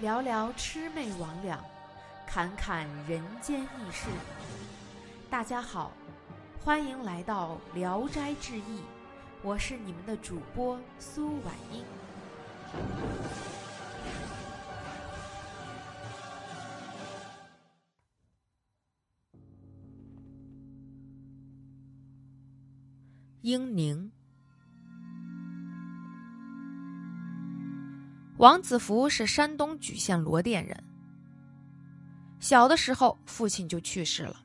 聊聊魑魅魍魉，侃侃人间轶事。大家好，欢迎来到《聊斋志异》，我是你们的主播苏婉英。英宁。王子福是山东莒县罗店人。小的时候，父亲就去世了。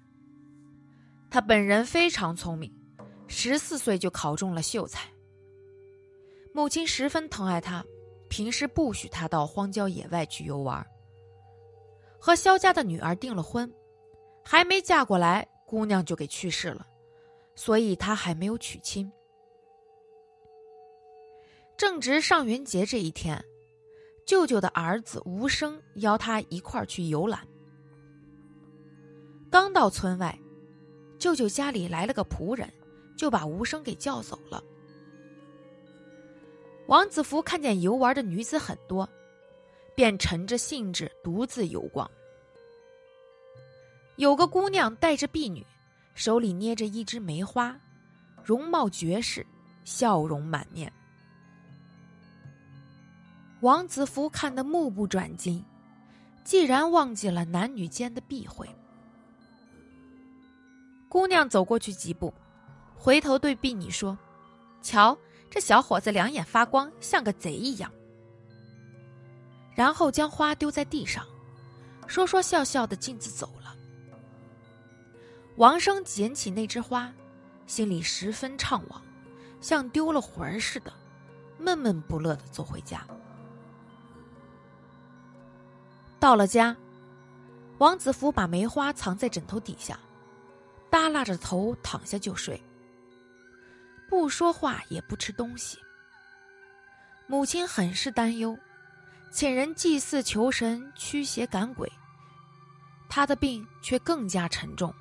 他本人非常聪明，十四岁就考中了秀才。母亲十分疼爱他，平时不许他到荒郊野外去游玩。和萧家的女儿订了婚，还没嫁过来，姑娘就给去世了，所以他还没有娶亲。正值上元节这一天。舅舅的儿子吴生邀他一块儿去游览。刚到村外，舅舅家里来了个仆人，就把吴生给叫走了。王子服看见游玩的女子很多，便沉着兴致独自游逛。有个姑娘带着婢女，手里捏着一枝梅花，容貌绝世，笑容满面。王子服看得目不转睛，既然忘记了男女间的避讳。姑娘走过去几步，回头对婢女说：“瞧，这小伙子两眼发光，像个贼一样。”然后将花丢在地上，说说笑笑的径自走了。王生捡起那枝花，心里十分怅惘，像丢了魂似的，闷闷不乐的走回家。到了家，王子服把梅花藏在枕头底下，耷拉着头躺下就睡，不说话也不吃东西。母亲很是担忧，请人祭祀求神驱邪赶鬼，他的病却更加沉重，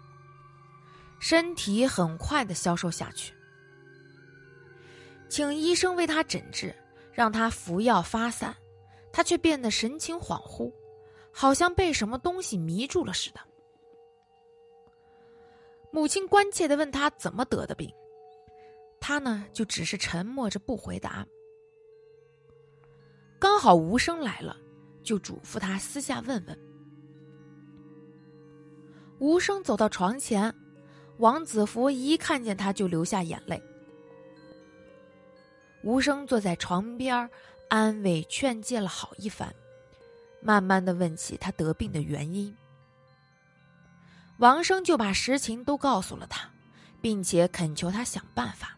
身体很快的消瘦下去。请医生为他诊治，让他服药发散，他却变得神情恍惚。好像被什么东西迷住了似的。母亲关切的问他怎么得的病，他呢就只是沉默着不回答。刚好吴生来了，就嘱咐他私下问问。吴生走到床前，王子福一看见他就流下眼泪。吴生坐在床边，安慰劝诫了好一番。慢慢的问起他得病的原因，王生就把实情都告诉了他，并且恳求他想办法。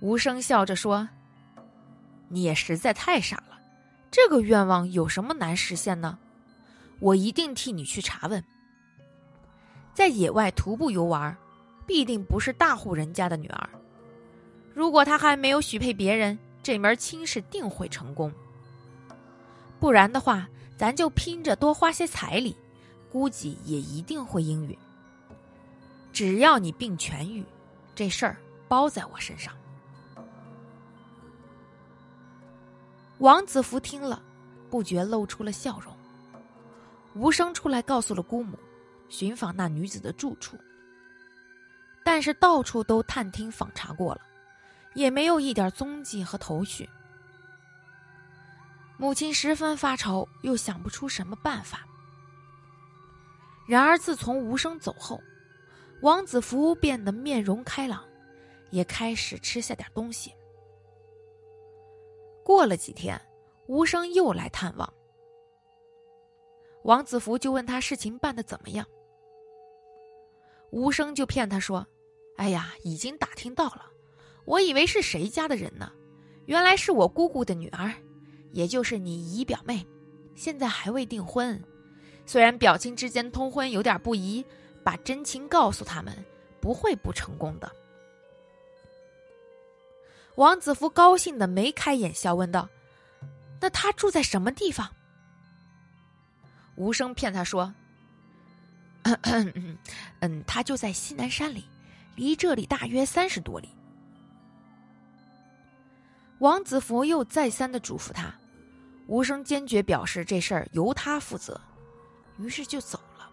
吴生笑着说：“你也实在太傻了，这个愿望有什么难实现呢？我一定替你去查问。在野外徒步游玩，必定不是大户人家的女儿。如果他还没有许配别人，这门亲事定会成功。”不然的话，咱就拼着多花些彩礼，估计也一定会应允。只要你病痊愈，这事儿包在我身上。王子福听了，不觉露出了笑容。无声出来告诉了姑母，寻访那女子的住处，但是到处都探听访查过了，也没有一点踪迹和头绪。母亲十分发愁，又想不出什么办法。然而自从无声走后，王子福变得面容开朗，也开始吃下点东西。过了几天，无声又来探望，王子福就问他事情办的怎么样。无声就骗他说：“哎呀，已经打听到了，我以为是谁家的人呢，原来是我姑姑的女儿。”也就是你姨表妹，现在还未订婚。虽然表亲之间通婚有点不宜，把真情告诉他们，不会不成功的。王子福高兴的眉开眼笑，问道：“那他住在什么地方？”无声骗他说：“嗯，他就在西南山里，离这里大约三十多里。”王子福又再三的嘱咐他。吴生坚决表示这事儿由他负责，于是就走了。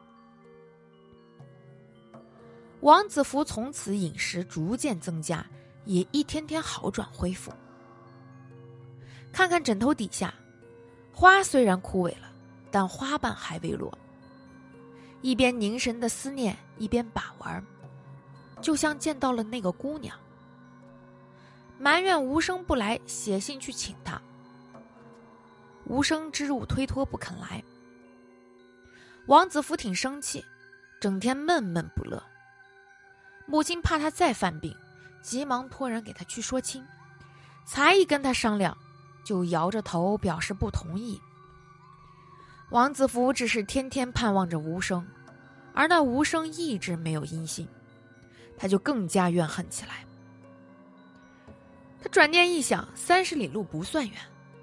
王子福从此饮食逐渐增加，也一天天好转恢复。看看枕头底下，花虽然枯萎了，但花瓣还未落。一边凝神的思念，一边把玩，就像见到了那个姑娘。埋怨无声不来，写信去请他。无声之入推脱不肯来。王子福挺生气，整天闷闷不乐。母亲怕他再犯病，急忙托人给他去说亲。才一跟他商量，就摇着头表示不同意。王子福只是天天盼望着无声，而那无声一直没有音信，他就更加怨恨起来。他转念一想，三十里路不算远，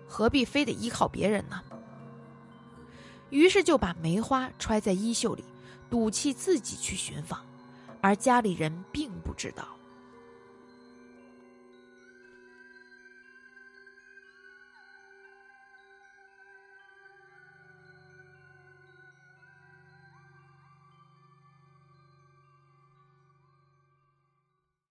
何必非得依靠别人呢？于是就把梅花揣在衣袖里，赌气自己去寻访，而家里人并不知道。